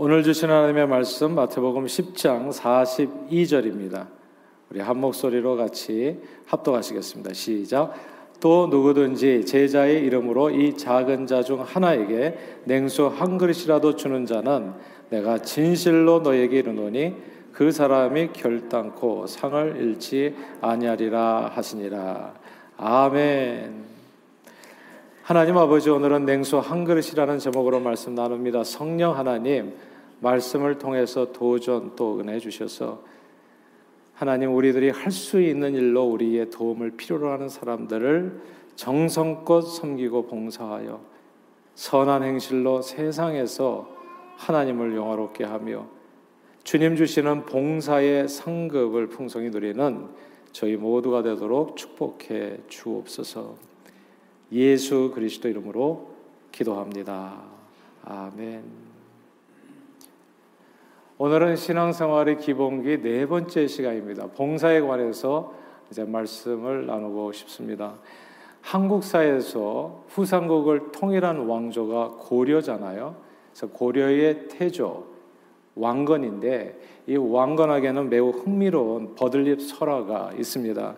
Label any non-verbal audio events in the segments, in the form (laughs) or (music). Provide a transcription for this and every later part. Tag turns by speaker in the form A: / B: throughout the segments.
A: 오늘 주신 하나님의 말씀 마태복음 10장 42절입니다. 우리 한 목소리로 같이 합독하시겠습니다. 시작. 또 누구든지 제자의 이름으로 이 작은 자 중 하나에게 냉수 한 그릇이라도 주는 자는 내가 진실로 너에게 이르노니 그 사람이 결단코 상을 잃지 아니하리라 하시니라. 아멘. 하나님 아버지 오늘은 냉수 한 그릇이라는 제목으로 말씀 나눕니다. 성령 하나님 말씀을 통해서 도전 또 은혜 주셔서 하나님 우리들이 할 수 있는 일로 우리의 도움을 필요로 하는 사람들을 정성껏 섬기고 봉사하여 선한 행실로 세상에서 하나님을 영화롭게 하며 주님 주시는 봉사의 상급을 풍성히 누리는 저희 모두가 되도록 축복해 주옵소서. 예수 그리스도 이름으로 기도합니다. 아멘. 오늘은 신앙생활의 기본기 네 번째 시간입니다. 봉사에 관해서 이제 말씀을 나누고 싶습니다. 한국 사회에서 후삼국을 통일한 왕조가 고려잖아요. 그래서 고려의 태조 왕건인데 이 왕건에게는 매우 흥미로운 버들립 설화가 있습니다.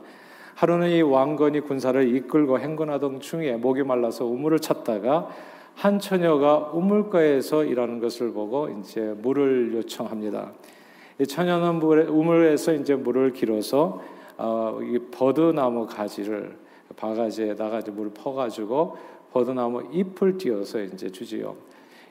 A: 하루는 이 왕건이 군사를 이끌고 행군하던 중에 목이 말라서 우물을 찾다가 한 처녀가 우물가에서 일하는 것을 보고 이제 물을 요청합니다. 이 처녀는 물에, 우물에서 이제 물을 길어서 어, 이 버드나무 가지를 바가지에다가 이제 물을 퍼가지고 버드나무 잎을 띄어서 이제 주지요.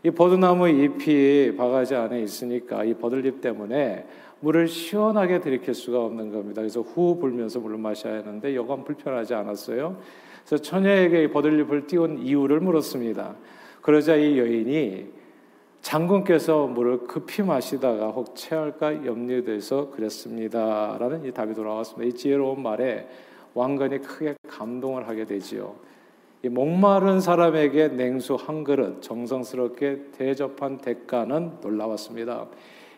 A: 이 버드나무 잎이 바가지 안에 있으니까 이 버들잎 때문에 물을 시원하게 들이킬 수가 없는 겁니다. 그래서 후 불면서 물을 마셔야 하는데 여간 불편하지 않았어요. 그래서 처녀에게 버들잎을 띄운 이유를 물었습니다. 그러자 이 여인이 장군께서 물을 급히 마시다가 혹 체할까 염려돼서 그랬습니다. 라는 이 답이 돌아왔습니다. 이 지혜로운 말에 왕건이 크게 감동을 하게 되지요. 이 목마른 사람에게 냉수 한 그릇 정성스럽게 대접한 대가는 놀라웠습니다.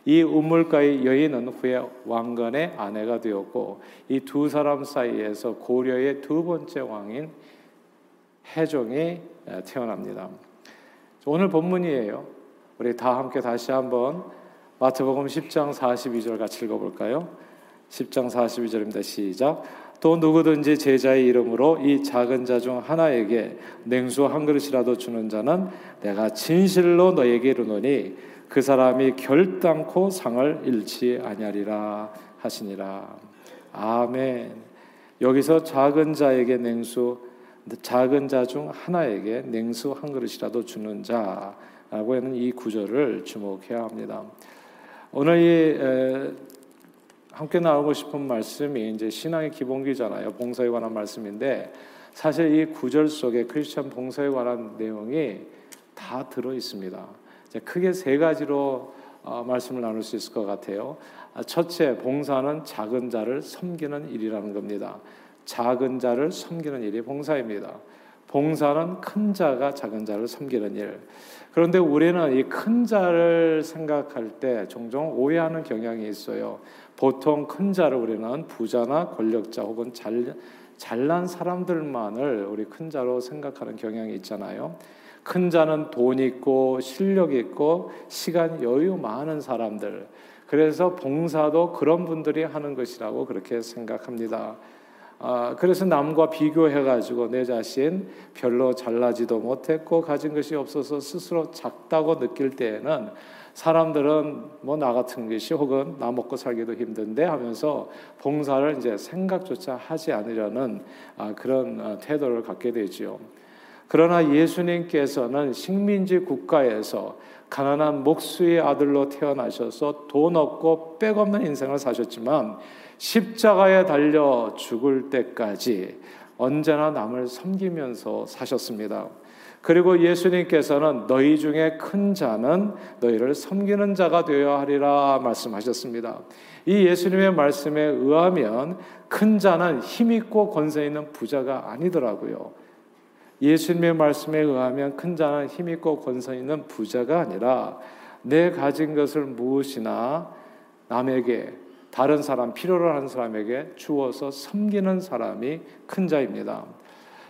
A: 이 우물가의 여인은 후에 왕건의 아내가 되었고 이 두 사람 사이에서 고려의 두 번째 왕인 해종이 태어납니다. 오늘 본문이에요. 우리 다 함께 다시 한번 마태복음 10장 42절 같이 읽어볼까요? 10장 42절입니다. 시작. 또 누구든지 제자의 이름으로 이 작은 자 중 하나에게 냉수 한 그릇이라도 주는 자는 내가 진실로 너에게 이르노니 그 사람이 결단코 상을 잃지 아니하리라 하시니라. 아멘. 여기서 작은 자에게 냉수 작은 자 중 하나에게 냉수 한 그릇이라도 주는 자라고 하는 이 구절을 주목해야 합니다. 오늘 이 함께 나오고 싶은 말씀이 이제 신앙의 기본기잖아요. 봉사에 관한 말씀인데 사실 이 구절 속에 크리스천 봉사에 관한 내용이 다 들어 있습니다. 크게 세 가지로 어, 말씀을 나눌 수 있을 것 같아요. 아, 첫째, 봉사는 작은 자를 섬기는 일이라는 겁니다. 작은 자를 섬기는 일이 봉사입니다. 봉사는 큰 자가 작은 자를 섬기는 일. 그런데 우리는 이 큰 자를 생각할 때 종종 오해하는 경향이 있어요. 보통 큰 자를 우리는 부자나 권력자 혹은 잘, 잘난 사람들만을 우리 큰 자로 생각하는 경향이 있잖아요. 큰 자는 돈 있고 실력 있고 시간 여유 많은 사람들. 그래서 봉사도 그런 분들이 하는 것이라고 그렇게 생각합니다. 아, 그래서 남과 비교해가지고 내 자신 별로 잘나지도 못했고 가진 것이 없어서 스스로 작다고 느낄 때에는 사람들은 뭐 나 같은 것이 혹은 나 먹고 살기도 힘든데 하면서 봉사를 이제 생각조차 하지 않으려는 아, 그런 어, 태도를 갖게 되지요. 그러나 예수님께서는 식민지 국가에서 가난한 목수의 아들로 태어나셔서 돈 없고 백 없는 인생을 사셨지만 십자가에 달려 죽을 때까지 언제나 남을 섬기면서 사셨습니다. 그리고 예수님께서는 너희 중에 큰 자는 너희를 섬기는 자가 되어야 하리라 말씀하셨습니다. 이 예수님의 말씀에 의하면 큰 자는 힘 있고 권세 있는 부자가 아니더라고요. 예수님의 말씀에 의하면 큰 자는 힘있고 권세 있는 부자가 아니라 내 가진 것을 무엇이나 남에게 다른 사람, 필요로 하는 사람에게 주어서 섬기는 사람이 큰 자입니다.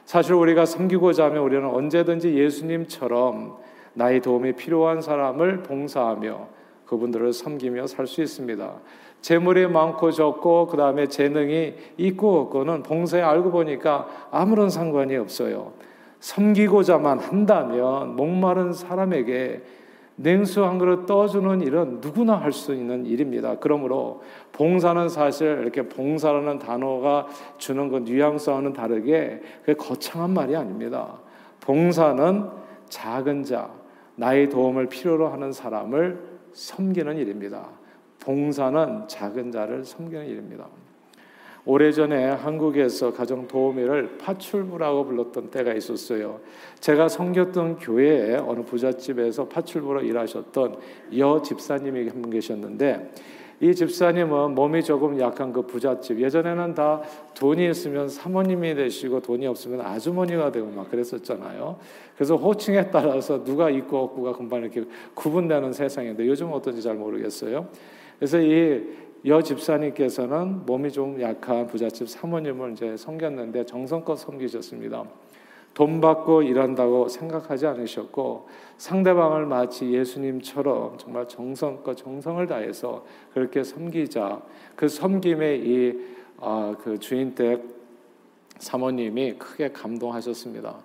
A: 사실 우리가 섬기고자 하면 우리는 언제든지 예수님처럼 나의 도움이 필요한 사람을 봉사하며 그분들을 섬기며 살 수 있습니다. 재물이 많고 적고 그 다음에 재능이 있고 없고는 봉사에 알고 보니까 아무런 상관이 없어요. 섬기고자만 한다면 목마른 사람에게 냉수 한 그릇 떠주는 일은 누구나 할 수 있는 일입니다. 그러므로 봉사는 사실 이렇게 봉사라는 단어가 주는 그 뉘앙스와는 다르게 그 거창한 말이 아닙니다. 봉사는 작은 자, 나의 도움을 필요로 하는 사람을 섬기는 일입니다. 봉사는 작은 자를 섬기는 일입니다. 오래전에 한국에서 가정 도우미를 파출부라고 불렀던 때가 있었어요. 제가 섬겼던 교회에 어느 부잣집에서 파출부로 일하셨던 여 집사님이 한 분 계셨는데 이 집사님은 몸이 조금 약한 그 부잣집 예전에는 다 돈이 있으면 사모님이 되시고 돈이 없으면 아주머니가 되고 막 그랬었잖아요. 그래서 호칭에 따라서 누가 있고 없고가 금방 이렇게 구분되는 세상인데 요즘 어떤지 잘 모르겠어요. 그래서 이 여 집사님께서는 몸이 좀 약한 부잣집 사모님을 이제 섬겼는데 정성껏 섬기셨습니다. 돈 받고 일한다고 생각하지 않으셨고 상대방을 마치 예수님처럼 정말 정성껏 정성을 다해서 그렇게 섬기자 그 섬김에 이그 아, 주인 댁 사모님이 크게 감동하셨습니다.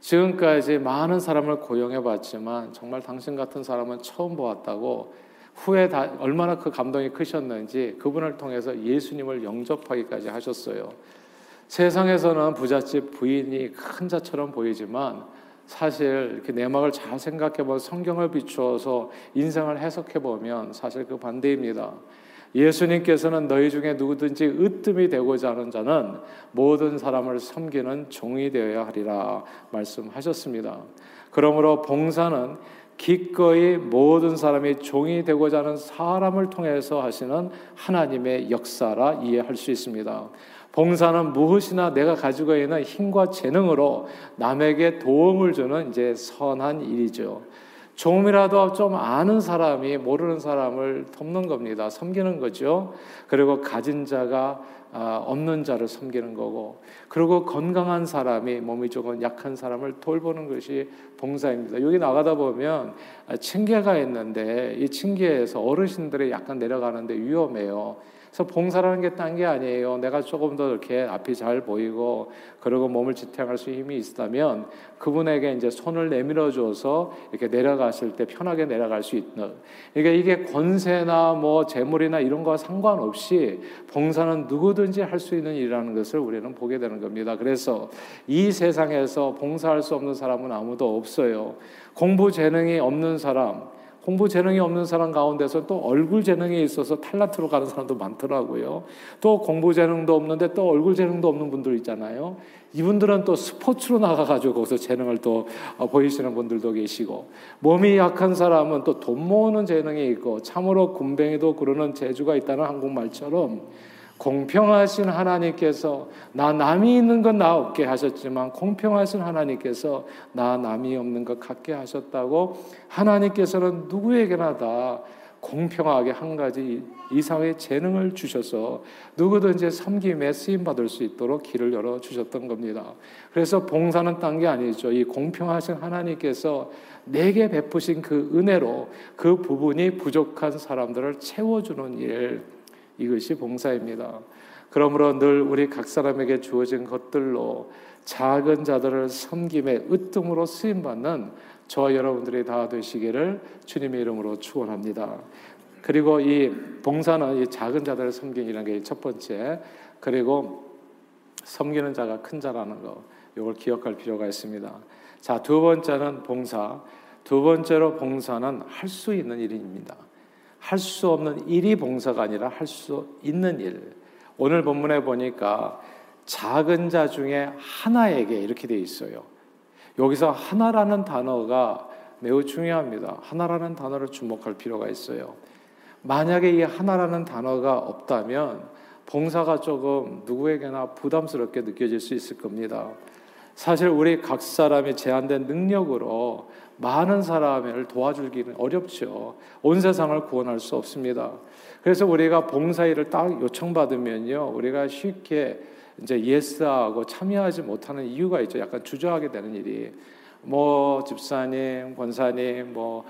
A: 지금까지 많은 사람을 고용해 봤지만 정말 당신 같은 사람은 처음 보았다고 후에 다 얼마나 그 감동이 크셨는지 그분을 통해서 예수님을 영접하기까지 하셨어요. 세상에서는 부잣집 부인이 큰 자처럼 보이지만 사실 이렇게 내막을 잘 생각해 보면 성경을 비추어서 인생을 해석해 보면 사실 그 반대입니다. 예수님께서는 너희 중에 누구든지 으뜸이 되고자 하는 자는 모든 사람을 섬기는 종이 되어야 하리라 말씀하셨습니다. 그러므로 봉사는 기꺼이 모든 사람이 종이 되고자 하는 사람을 통해서 하시는 하나님의 역사라 이해할 수 있습니다. 봉사는 무엇이나 내가 가지고 있는 힘과 재능으로 남에게 도움을 주는 이제 선한 일이죠. 조금이라도 좀 아는 사람이 모르는 사람을 돕는 겁니다. 섬기는 거죠. 그리고 가진 자가 아, 없는 자를 섬기는 거고, 그리고 건강한 사람이 몸이 조금 약한 사람을 돌보는 것이 봉사입니다. 여기 나가다 보면 층계가 있는데 이 층계에서 어르신들이 약간 내려가는데 위험해요. 그래서 봉사라는 게 딴 게 아니에요. 내가 조금 더 이렇게 앞이 잘 보이고 그리고 몸을 지탱할 수 힘이 있다면 그분에게 이제 손을 내밀어 줘서 이렇게 내려갔을 때 편하게 내려갈 수 있는. 그러니까 이게 권세나 뭐 재물이나 이런 거와 상관없이 봉사는 누구든지 할 수 있는 일이라는 것을 우리는 보게 되는 겁니다. 그래서 이 세상에서 봉사할 수 없는 사람은 아무도 없어요. 공부 재능이 없는 사람, 공부 재능이 없는 사람 가운데서 또 얼굴 재능이 있어서 탈란트로 가는 사람도 많더라고요. 또 공부 재능도 없는데 또 얼굴 재능도 없는 분들 있잖아요. 이분들은 또 스포츠로 나가가지고 거기서 재능을 또 어, 보이시는 분들도 계시고 몸이 약한 사람은 또 돈 모으는 재능이 있고 참으로 군뱅이도 그러는 재주가 있다는 한국말처럼 공평하신 하나님께서 나 남이 있는 건나 없게 하셨지만 공평하신 하나님께서 나 남이 없는 것 같게 하셨다고 하나님께서는 누구에게나 다 공평하게 한 가지 이상의 재능을 주셔서 누구든지 섬김에 쓰임 받을 수 있도록 길을 열어 주셨던 겁니다. 그래서 봉사는 딴 게 아니죠. 이 공평하신 하나님께서 내게 베푸신 그 은혜로 그 부분이 부족한 사람들을 채워주는 일. 이것이 봉사입니다. 그러므로 늘 우리 각 사람에게 주어진 것들로 작은 자들을 섬김의 으뜸으로 쓰임 받는 저와 여러분들이 다 되시기를 주님의 이름으로 축원합니다. 그리고 이 봉사는 이 작은 자들을 섬기는 게 첫 번째. 그리고 섬기는 자가 큰 자라는 거. 이걸 기억할 필요가 있습니다. 자, 두 번째는 봉사. 두 번째로 봉사는 할 수 있는 일입니다. 할 수 없는 일이 봉사가 아니라 할 수 있는 일. 오늘 본문에 보니까 작은 자 중에 하나에게 이렇게 돼 있어요. 여기서 하나라는 단어가 매우 중요합니다. 하나라는 단어를 주목할 필요가 있어요. 만약에 이 하나라는 단어가 없다면 봉사가 조금 누구에게나 부담스럽게 느껴질 수 있을 겁니다. 사실 우리 각 사람이 제한된 능력으로 많은 사람을 도와주기는 어렵죠. 온 세상을 구원할 수 없습니다. 그래서 우리가 봉사일을 딱 요청받으면요, 우리가 쉽게 이제 예스하고 참여하지 못하는 이유가 있죠. 약간 주저하게 되는 일이 뭐 집사님, 권사님, 뭐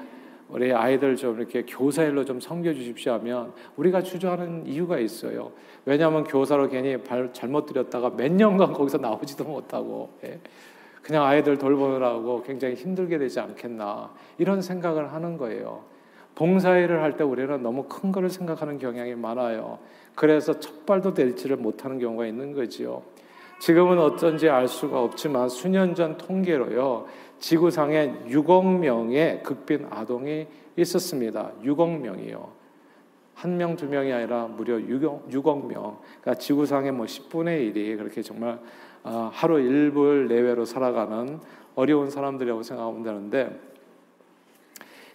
A: 우리 아이들 좀 이렇게 교사일로 좀 섬겨 주십시오 하면 우리가 주저하는 이유가 있어요. 왜냐하면 교사로 괜히 발 잘못 들였다가 몇 년간 거기서 나오지도 못하고 예. 그냥 아이들 돌보느라고 굉장히 힘들게 되지 않겠나 이런 생각을 하는 거예요. 봉사일을 할 때 우리는 너무 큰 거를 생각하는 경향이 많아요. 그래서 첫 발도 댈지를 못하는 경우가 있는 거지요. 지금은 어쩐지 알 수가 없지만 수년 전 통계로요. 지구상에 6억 명의 극빈 아동이 있었습니다. 6억 명이요. 한 명, 두 명이 아니라 무려 6억, 6억 명. 그러니까 지구상의 뭐 10분의 1이 그렇게 정말 아, 하루 일불 내외로 살아가는 어려운 사람들이라고 생각하면 되는데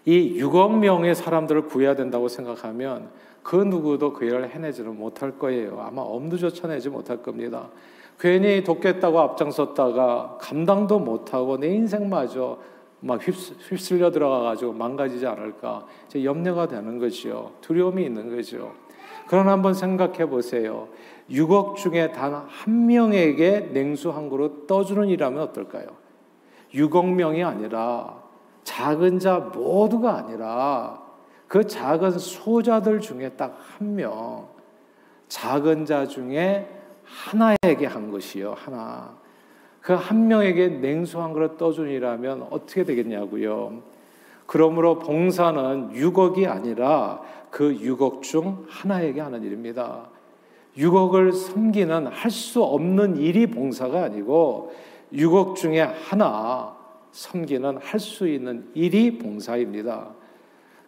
A: 이 6억 명의 사람들을 구해야 된다고 생각하면 그 누구도 그 일을 해내지는 못할 거예요. 아마 엄두조차 내지 못할 겁니다. 괜히 돕겠다고 앞장섰다가 감당도 못하고 내 인생마저 막 휩쓸려 들어가가지고 망가지지 않을까 제 염려가 되는 거지요. 두려움이 있는 거죠. 그러나 한번 생각해 보세요. 6억 중에 단 한 명에게 냉수 한 그릇 떠주는 일하면 어떨까요? 6억 명이 아니라 작은 자 모두가 아니라 그 작은 소자들 중에 딱 한 명, 작은 자 중에 하나에게 한 것이요, 하나. 그 한 명에게 냉수 한 그릇 떠주니라면 어떻게 되겠냐고요. 그러므로 봉사는 6억이 아니라 그 6억 중 하나에게 하는 일입니다. 6억을 섬기는 할 수 없는 일이 봉사가 아니고 6억 중에 하나 섬기는 할 수 있는 일이 봉사입니다.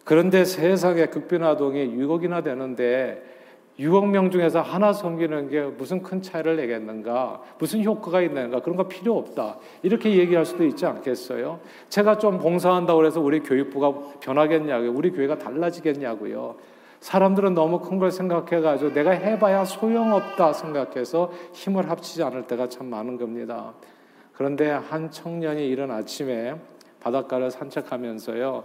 A: 그런데 세상에 극빈아동이 6억이나 되는데 6억 명 중에서 하나 섬기는 게 무슨 큰 차이를 내겠는가? 무슨 효과가 있는가? 그런 거 필요 없다. 이렇게 얘기할 수도 있지 않겠어요? 제가 좀 봉사한다고 해서 우리 교육부가 변하겠냐고요? 우리 교회가 달라지겠냐고요? 사람들은 너무 큰 걸 생각해가지고 내가 해봐야 소용없다 생각해서 힘을 합치지 않을 때가 참 많은 겁니다. 그런데 한 청년이 이른 아침에 바닷가를 산책하면서요.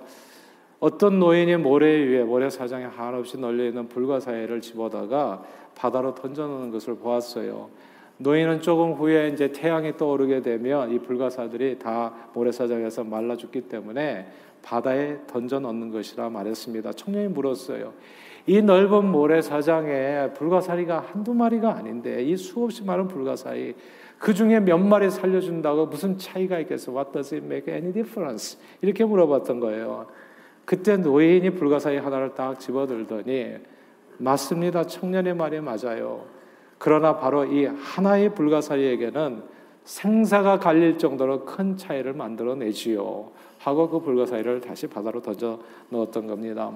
A: 어떤 노인이 모래 위에 모래사장에 한없이 널려 있는 불가사의를 집어다가 바다로 던져놓는 것을 보았어요. 노인은 조금 후에 이제 태양이 떠오르게 되면 이 불가사들이 다 모래사장에서 말라 죽기 때문에 바다에 던져 넣는 것이라 말했습니다. 청년이 물었어요. 이 넓은 모래사장에 불가사리가 한두 마리가 아닌데 이 수없이 많은 불가사리 그 중에 몇 마리 살려준다고 무슨 차이가 있겠어? What does it make any difference? 이렇게 물어봤던 거예요. 그때 노인이 불가사리 하나를 딱 집어들더니 맞습니다. 청년의 말이 맞아요. 그러나 바로 이 하나의 불가사리에게는 생사가 갈릴 정도로 큰 차이를 만들어내지요. 하고 그 불가사리를 다시 바다로 던져 넣었던 겁니다.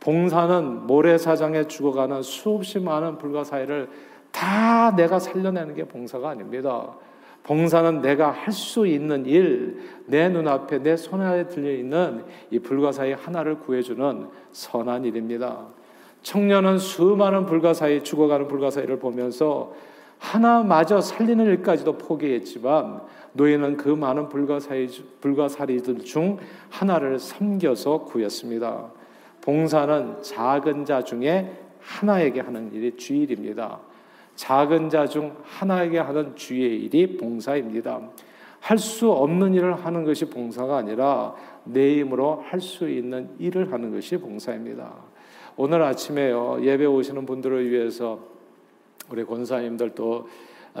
A: 봉사는 모래사장에 죽어가는 수없이 많은 불가사리를 다 내가 살려내는 게 봉사가 아닙니다. 봉사는 내가 할 수 있는 일, 내 눈앞에 내 손에 들려 있는 이 불가사의 하나를 구해주는 선한 일입니다. 청년은 수많은 불가사의 죽어가는 불가사의를 보면서 하나마저 살리는 일까지도 포기했지만 노예는 그 많은 불가사의 불가사리들 중 하나를 섬겨서 구했습니다. 봉사는 작은 자 중에 하나에게 하는 일이 주일입니다. 작은 자 중 하나에게 하는 주의 일이 봉사입니다. 할 수 없는 일을 하는 것이 봉사가 아니라 내 힘으로 할 수 있는 일을 하는 것이 봉사입니다. 오늘 아침에요 예배 오시는 분들을 위해서 우리 권사님들 또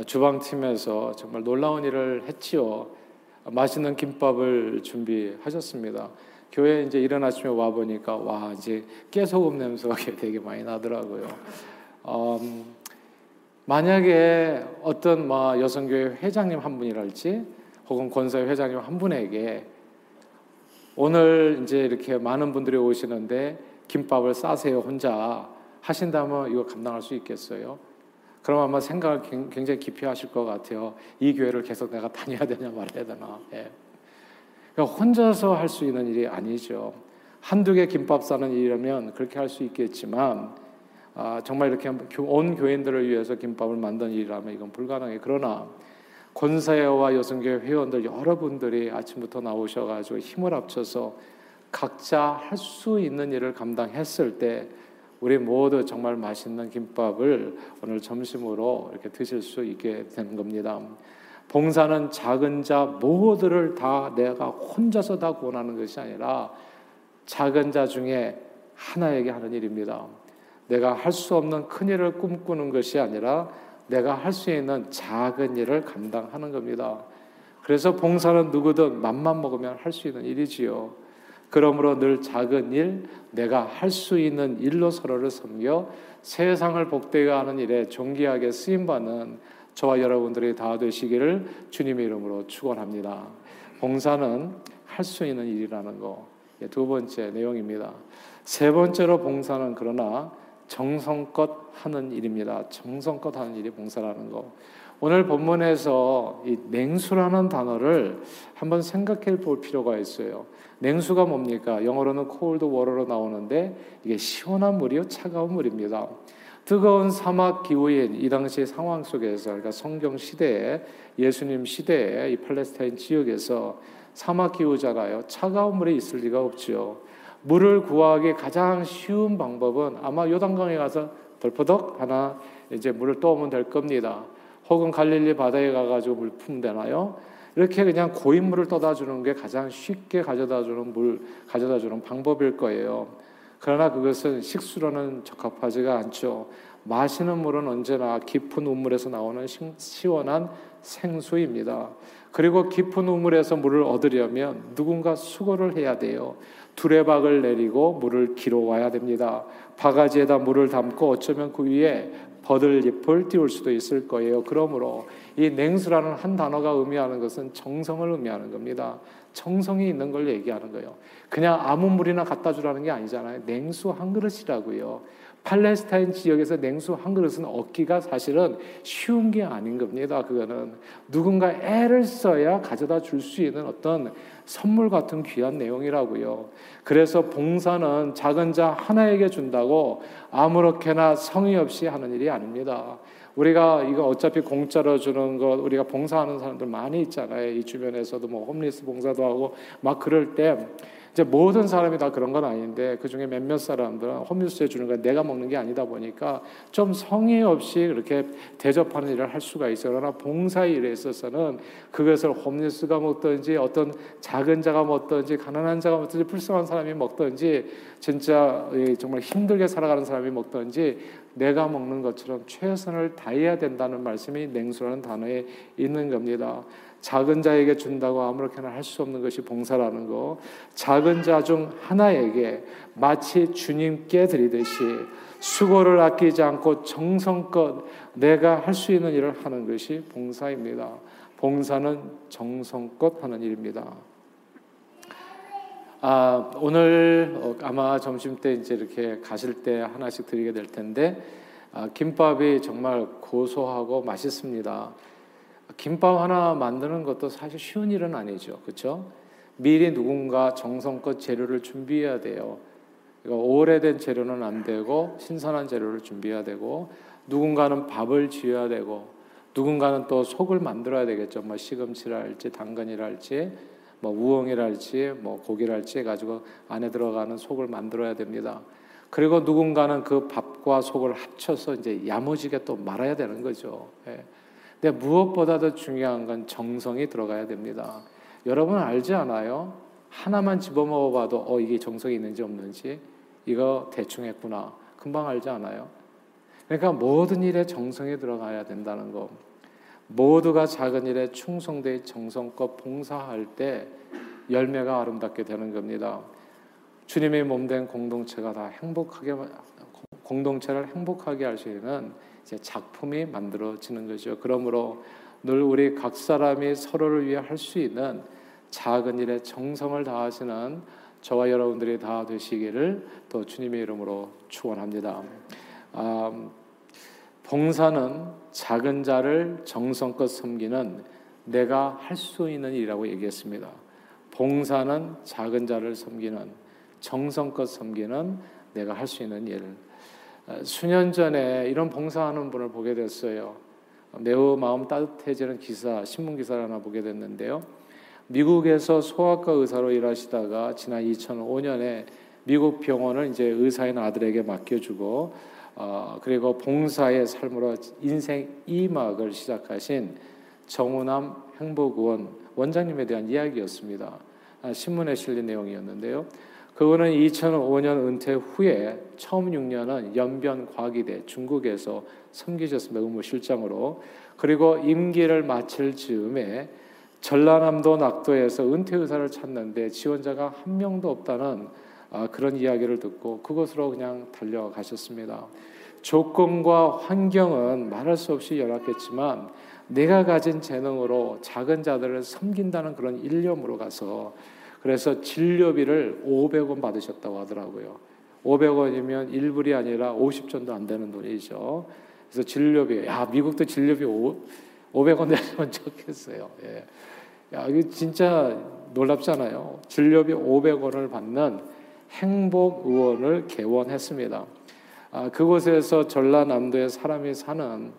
A: 주방팀에서 정말 놀라운 일을 했지요. 맛있는 김밥을 준비하셨습니다. 교회 이제 이른 아침에 와 보니까 와 이제 깨소금 냄새가 (laughs) 되게 많이 나더라고요. 음, 만약에 어떤 뭐 여성교회 회장님 한 분이랄지 혹은 권사회 회장님 한 분에게 오늘 이제 이렇게 많은 분들이 오시는데 김밥을 싸세요 혼자 하신다면 이거 감당할 수 있겠어요? 그럼 아마 생각을 굉장히 깊이 하실 것 같아요. 이 교회를 계속 내가 다녀야 되냐 말해야 되나. 예. 그러니까 혼자서 할 수 있는 일이 아니죠. 한두 개 김밥 싸는 일이라면 그렇게 할 수 있겠지만 아, 정말 이렇게 온 교인들을 위해서 김밥을 만든 일이라면 이건 불가능해. 그러나 권사회와 여성교회 회원들 여러분들이 아침부터 나오셔가지고 힘을 합쳐서 각자 할 수 있는 일을 감당했을 때 우리 모두 정말 맛있는 김밥을 오늘 점심으로 이렇게 드실 수 있게 되는 겁니다. 봉사는 작은 자 모두를 다 내가 혼자서 다 구원하는 것이 아니라 작은 자 중에 하나에게 하는 일입니다. 내가 할 수 없는 큰 일을 꿈꾸는 것이 아니라 내가 할 수 있는 작은 일을 감당하는 겁니다. 그래서 봉사는 누구든 맘만 먹으면 할 수 있는 일이지요. 그러므로 늘 작은 일, 내가 할 수 있는 일로 서로를 섬겨 세상을 복되게 하는 일에 존귀하게 쓰임 받는 저와 여러분들이 다 되시기를 주님의 이름으로 축원합니다. 봉사는 할 수 있는 일이라는 거. 예, 두 번째 내용입니다. 세 번째로 봉사는 그러나 정성껏 하는 일입니다. 정성껏 하는 일이 봉사라는 거. 오늘 본문에서 이 냉수라는 단어를 한번 생각해 볼 필요가 있어요. 냉수가 뭡니까? 영어로는 cold water로 나오는데 이게 시원한 물이요, 차가운 물입니다. 뜨거운 사막 기후인 이 당시 상황 속에서 그러니까 성경 시대에 예수님 시대에 이 팔레스타인 지역에서 사막 기후잖아요. 차가운 물이 있을 리가 없죠. 물을 구하기 가장 쉬운 방법은 아마 요단강에 가서 덜퍼덕 하나 이제 물을 떠오면 될 겁니다. 혹은 갈릴리 바다에 가가지고 물 품면 되나요? 이렇게 그냥 고인물을 떠다 주는 게 가장 쉽게 가져다 주는 물, 가져다 주는 방법일 거예요. 그러나 그것은 식수로는 적합하지가 않죠. 마시는 물은 언제나 깊은 우물에서 나오는 시원한 생수입니다. 그리고 깊은 우물에서 물을 얻으려면 누군가 수고를 해야 돼요. 두레박을 내리고 물을 길어 와야 됩니다. 바가지에다 물을 담고 어쩌면 그 위에 버들잎을 띄울 수도 있을 거예요. 그러므로 이 냉수라는 한 단어가 의미하는 것은 정성을 의미하는 겁니다. 정성이 있는 걸 얘기하는 거예요. 그냥 아무 물이나 갖다 주라는 게 아니잖아요. 냉수 한 그릇이라고요. 팔레스타인 지역에서 냉수 한 그릇은 얻기가 사실은 쉬운 게 아닌 겁니다. 그거는 누군가 애를 써야 가져다 줄 수 있는 어떤 선물 같은 귀한 내용이라고요. 그래서 봉사는 작은 자 하나에게 준다고 아무렇게나 성의 없이 하는 일이 아닙니다. 우리가 이거 어차피 공짜로 주는 것 우리가 봉사하는 사람들 많이 있잖아요. 이 주변에서도 뭐 홈리스 봉사도 하고 막 그럴 때 이제 모든 사람이 다 그런 건 아닌데 그 중에 몇몇 사람들은 홈리스에 주는 거 내가 먹는 게 아니다 보니까 좀 성의 없이 그렇게 대접하는 일을 할 수가 있어요. 그러나 봉사 일에 있어서는 그것을 홈리스가 먹든지 어떤 작은 자가 먹든지 가난한 자가 먹든지 불쌍한 사람이 먹든지 진짜 정말 힘들게 살아가는 사람이 먹든지 내가 먹는 것처럼 최선을 다해야 된다는 말씀이 냉수라는 단어에 있는 겁니다. 작은 자에게 준다고 아무렇게나 할 수 없는 것이 봉사라는 거. 작은 자 중 하나에게 마치 주님께 드리듯이 수고를 아끼지 않고 정성껏 내가 할 수 있는 일을 하는 것이 봉사입니다. 봉사는 정성껏 하는 일입니다. 아, 오늘 어, 아마 점심 때 이제 이렇게 가실 때 하나씩 드리게 될 텐데 아, 김밥이 정말 고소하고 맛있습니다. 김밥 하나 만드는 것도 사실 쉬운 일은 아니죠. 그렇죠? 미리 누군가 정성껏 재료를 준비해야 돼요. 오래된 재료는 안 되고 신선한 재료를 준비해야 되고 누군가는 밥을 지어야 되고 누군가는 또 속을 만들어야 되겠죠. 뭐 시금치랄지 당근이랄지 뭐 우엉이랄지 뭐 고기랄지 가지고 안에 들어가는 속을 만들어야 됩니다. 그리고 누군가는 그 밥과 속을 합쳐서 이제 야무지게 또 말아야 되는 거죠. 예. 근데 무엇보다도 중요한 건 정성이 들어가야 됩니다. 여러분 알지 않아요? 하나만 집어 먹어봐도 어 이게 정성이 있는지 없는지 이거 대충 했구나 금방 알지 않아요? 그러니까 모든 일에 정성이 들어가야 된다는 거. 모두가 작은 일에 충성되 정성껏 봉사할 때 열매가 아름답게 되는 겁니다. 주님의 몸 된 공동체가 다 행복하게 공동체를 행복하게 할 수 있는 이제 작품이 만들어지는 거죠. 그러므로 늘 우리 각 사람이 서로를 위해 할 수 있는 작은 일에 정성을 다하시는 저와 여러분들이 다 되시기를 또 주님의 이름으로 축원합니다. 아, 봉사는 작은 자를 정성껏 섬기는 내가 할 수 있는 일이라고 얘기했습니다. 봉사는 작은 자를 섬기는 정성껏 섬기는 내가 할 수 있는 일. 수년 전에 이런 봉사하는 분을 보게 됐어요. 매우 마음 따뜻해지는 기사, 신문 기사를 하나 보게 됐는데요. 미국에서 소아과 의사로 일하시다가 지난 2005년에 미국 병원을 이제 의사인 아들에게 맡겨주고 어, 그리고 봉사의 삶으로 인생 이막을 시작하신 정우남 행복의원 원장님에 대한 이야기였습니다. 아, 신문에 실린 내용이었는데요. 그분은 2005년 은퇴 후에 처음 6년은 연변 과기대 중국에서 섬기셨습니다. 의무실장으로. 그리고 임기를 마칠 즈음에 전라남도 낙도에서 은퇴 의사를 찾는데 지원자가 한 명도 없다는 아, 그런 이야기를 듣고 그곳으로 그냥 달려가셨습니다. 조건과 환경은 말할 수 없이 열악했지만 내가 가진 재능으로 작은 자들을 섬긴다는 그런 일념으로 가서 그래서 진료비를 500원 받으셨다고 하더라고요. 500원이면 1불이 아니라 50전도 안 되는 돈이죠. 그래서 진료비, 야, 미국도 진료비 500원 내면 좋겠어요. 예. 야, 이거 진짜 놀랍잖아요. 진료비 500원을 받는 행복 의원을 개원했습니다. 아, 그곳에서 전라남도에 사람이 사는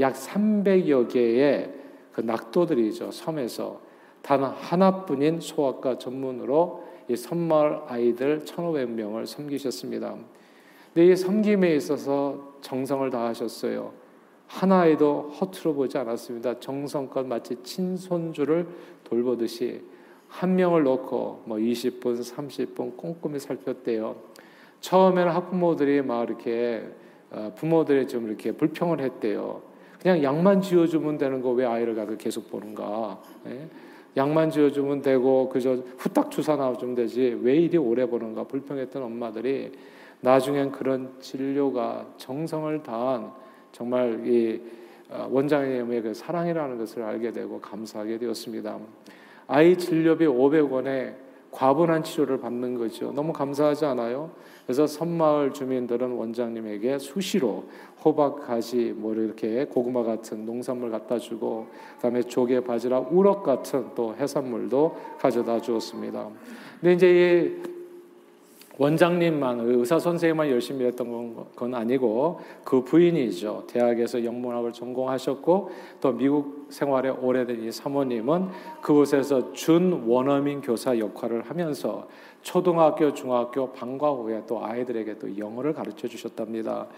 A: 약 300여 개의 그 낙도들이죠. 섬에서 단 하나뿐인 소아과 전문으로 이 섬마을 아이들 1,500명을 섬기셨습니다. 근데 이 섬김에 있어서 정성을 다하셨어요. 하나에도 허투루 보지 않았습니다. 정성껏 마치 친손주를 돌보듯이 한 명을 놓고 뭐 20분, 30분 꼼꼼히 살폈대요. 처음에는 학부모들이 막 이렇게 어, 부모들이 좀 이렇게 불평을 했대요. 그냥 약만 지어주면 되는 거 왜 아이를 가서 계속 보는가? 예? 약만 지어주면 되고 그저 후딱 주사 놔주면 되지 왜 이리 오래 보는가 불평했던 엄마들이 나중엔 그런 진료가 정성을 다한 정말 이 어, 원장님의 그 사랑이라는 것을 알게 되고 감사하게 되었습니다. 아이 진료비 500원에 과분한 치료를 받는 거죠. 너무 감사하지 않아요? 그래서 섬마을 주민들은 원장님에게 수시로 호박, 가지, 뭐 이렇게 고구마 같은 농산물 갖다 주고 그다음에 조개, 바지락, 우럭 같은 또 해산물도 가져다 주었습니다. 근데 이제 원장님만 의사 선생님만 열심히 했던 건 아니고 그 부인이죠. 대학에서 영문학을 전공하셨고 또 미국 생활에 오래된 이 사모님은 그곳에서 준 원어민 교사 역할을 하면서 초등학교, 중학교 방과 후에 또 아이들에게 또 영어를 가르쳐 주셨답니다.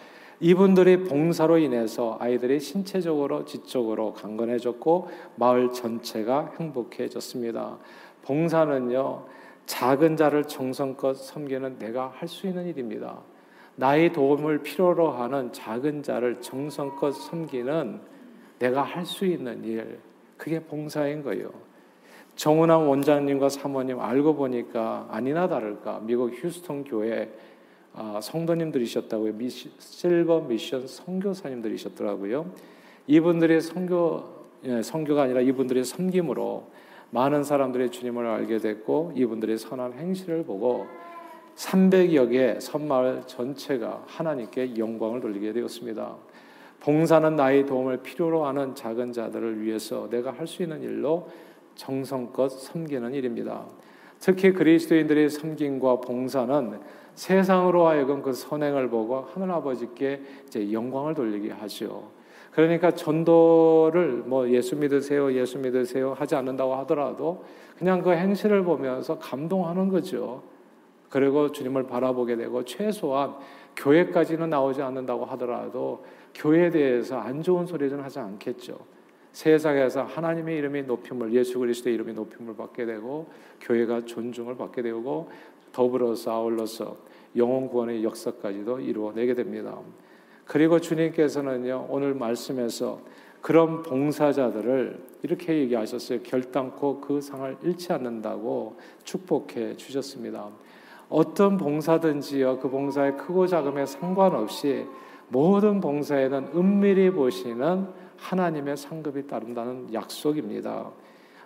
A: 이분들이 봉사로 인해서 아이들이 신체적으로 지적으로 강건해졌고 마을 전체가 행복해졌습니다. 봉사는요 작은 자를 정성껏 섬기는 내가 할 수 있는 일입니다. 나의 도움을 필요로 하는 작은 자를 정성껏 섬기는 내가 할 수 있는 일, 그게 봉사인 거예요. 정은왕 원장님과 사모님 알고 보니까 아니나 다를까 미국 휴스턴 교회 아, 성도님들이셨다고요. 미시, 실버 미션 선교사님들이셨더라고요. 이분들의 선교 예, 선교가 아니라 이분들의 섬김으로 많은 사람들이 주님을 알게 됐고 이분들의 선한 행실을 보고 300여 개 섬마을 전체가 하나님께 영광을 돌리게 되었습니다. 봉사는 나의 도움을 필요로 하는 작은 자들을 위해서 내가 할 수 있는 일로 정성껏 섬기는 일입니다. 특히 그리스도인들의 섬김과 봉사는 세상으로 하여금 그 선행을 보고 하늘 아버지께 이제 영광을 돌리게 하죠. 그러니까 전도를 뭐 예수 믿으세요, 예수 믿으세요 하지 않는다고 하더라도 그냥 그 행실을 보면서 감동하는 거죠. 그리고 주님을 바라보게 되고 최소한 교회까지는 나오지 않는다고 하더라도 교회에 대해서 안 좋은 소리는 하지 않겠죠. 세상에서 하나님의 이름이 높임을 예수 그리스도의 이름이 높임을 받게 되고 교회가 존중을 받게 되고 더불어서 아울러서 영혼 구원의 역사까지도 이루어내게 됩니다. 그리고 주님께서는요, 오늘 말씀에서 그런 봉사자들을 이렇게 얘기하셨어요. 결단코 그 상을 잃지 않는다고 축복해 주셨습니다. 어떤 봉사든지요, 그 봉사의 크고 작음에 상관없이 모든 봉사에는 은밀히 보시는 하나님의 상급이 따른다는 약속입니다.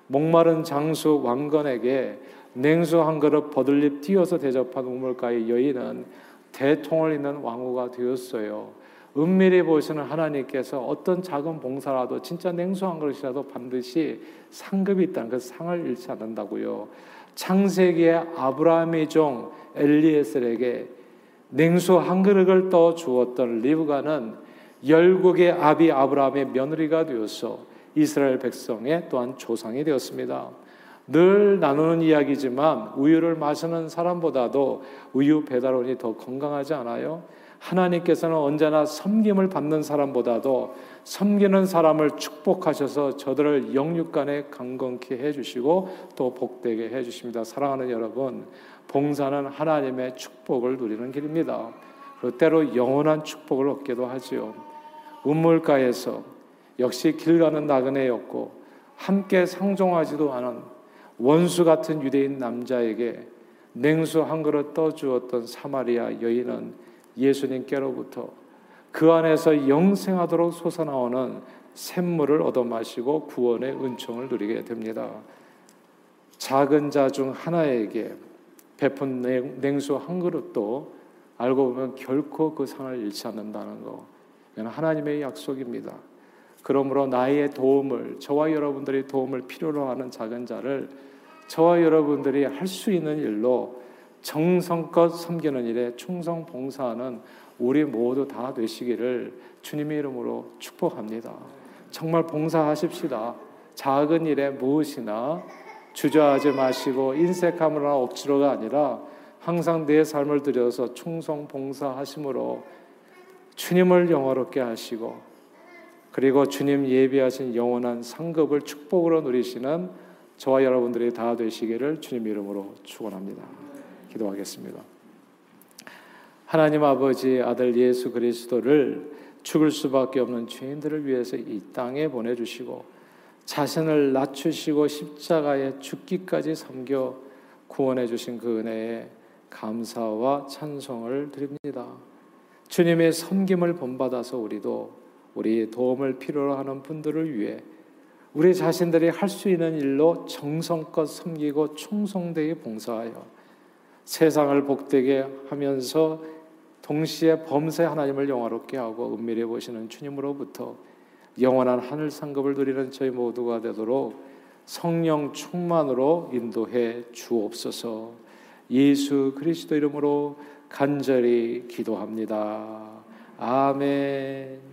A: 목마른 장수 왕건에게 냉수 한 그릇 버들립 띄어서 대접한 우물가의 여인은 대통을 잇는 왕후가 되었어요. 은밀히 보시는 하나님께서 어떤 작은 봉사라도 진짜 냉수한 것이라도 반드시 상급이 있다는 그 상을 잃지 않는다고요. 창세기에 아브라함의 종 엘리에셀에게 냉수 한 그릇을 떠 주었던 리브가는 열국의 아비 아브라함의 며느리가 되어서 이스라엘 백성의 또한 조상이 되었습니다. 늘 나누는 이야기지만 우유를 마시는 사람보다도 우유 배달원이 더 건강하지 않아요? 하나님께서는 언제나 섬김을 받는 사람보다도 섬기는 사람을 축복하셔서 저들을 영육간에 강건케 해주시고 또 복되게 해주십니다. 사랑하는 여러분, 봉사는 하나님의 축복을 누리는 길입니다. 때로 영원한 축복을 얻기도 하지요. 우물가에서 역시 길 가는 나그네였고 함께 상종하지도 않은 원수 같은 유대인 남자에게 냉수 한 그릇 떠주었던 사마리아 여인은 예수님께로부터 그 안에서 영생하도록 솟아나오는 샘물을 얻어 마시고 구원의 은총을 누리게 됩니다. 작은 자 중 하나에게 베푼 냉수 한 그릇도 알고 보면 결코 그 상을 잃지 않는다는 거. 이건 하나님의 약속입니다. 그러므로 나의 도움을 저와 여러분들이 도움을 필요로 하는 작은 자를 저와 여러분들이 할 수 있는 일로 정성껏 섬기는 일에 충성 봉사하는 우리 모두 다 되시기를 주님의 이름으로 축복합니다. 정말 봉사하십시다. 작은 일에 무엇이나 주저하지 마시고 인색함으로나 억지로가 아니라 항상 내 삶을 들여서 충성 봉사하심으로 주님을 영화롭게 하시고 그리고 주님 예비하신 영원한 상급을 축복으로 누리시는 저와 여러분들이 다 되시기를 주님 이름으로 축원합니다. 기도하겠습니다. 하나님 아버지 아들 예수 그리스도를 죽을 수밖에 없는 죄인들을 위해서 이 땅에 보내 주시고 자신을 낮추시고 십자가에 죽기까지 섬겨 구원해 주신 그 은혜에 감사와 찬송을 드립니다. 주님의 섬김을 본받아서 우리도 우리 도움을 필요로 하는 분들을 위해 우리 자신들이 할 수 있는 일로 정성껏 섬기고 충성되게 봉사하여 세상을 복되게 하면서 동시에 범세 하나님을 영화롭게 하고 은밀히 보시는 주님으로부터 영원한 하늘 상급을 누리는 저희 모두가 되도록 성령 충만으로 인도해 주옵소서. 예수 그리스도 이름으로 간절히 기도합니다. 아멘.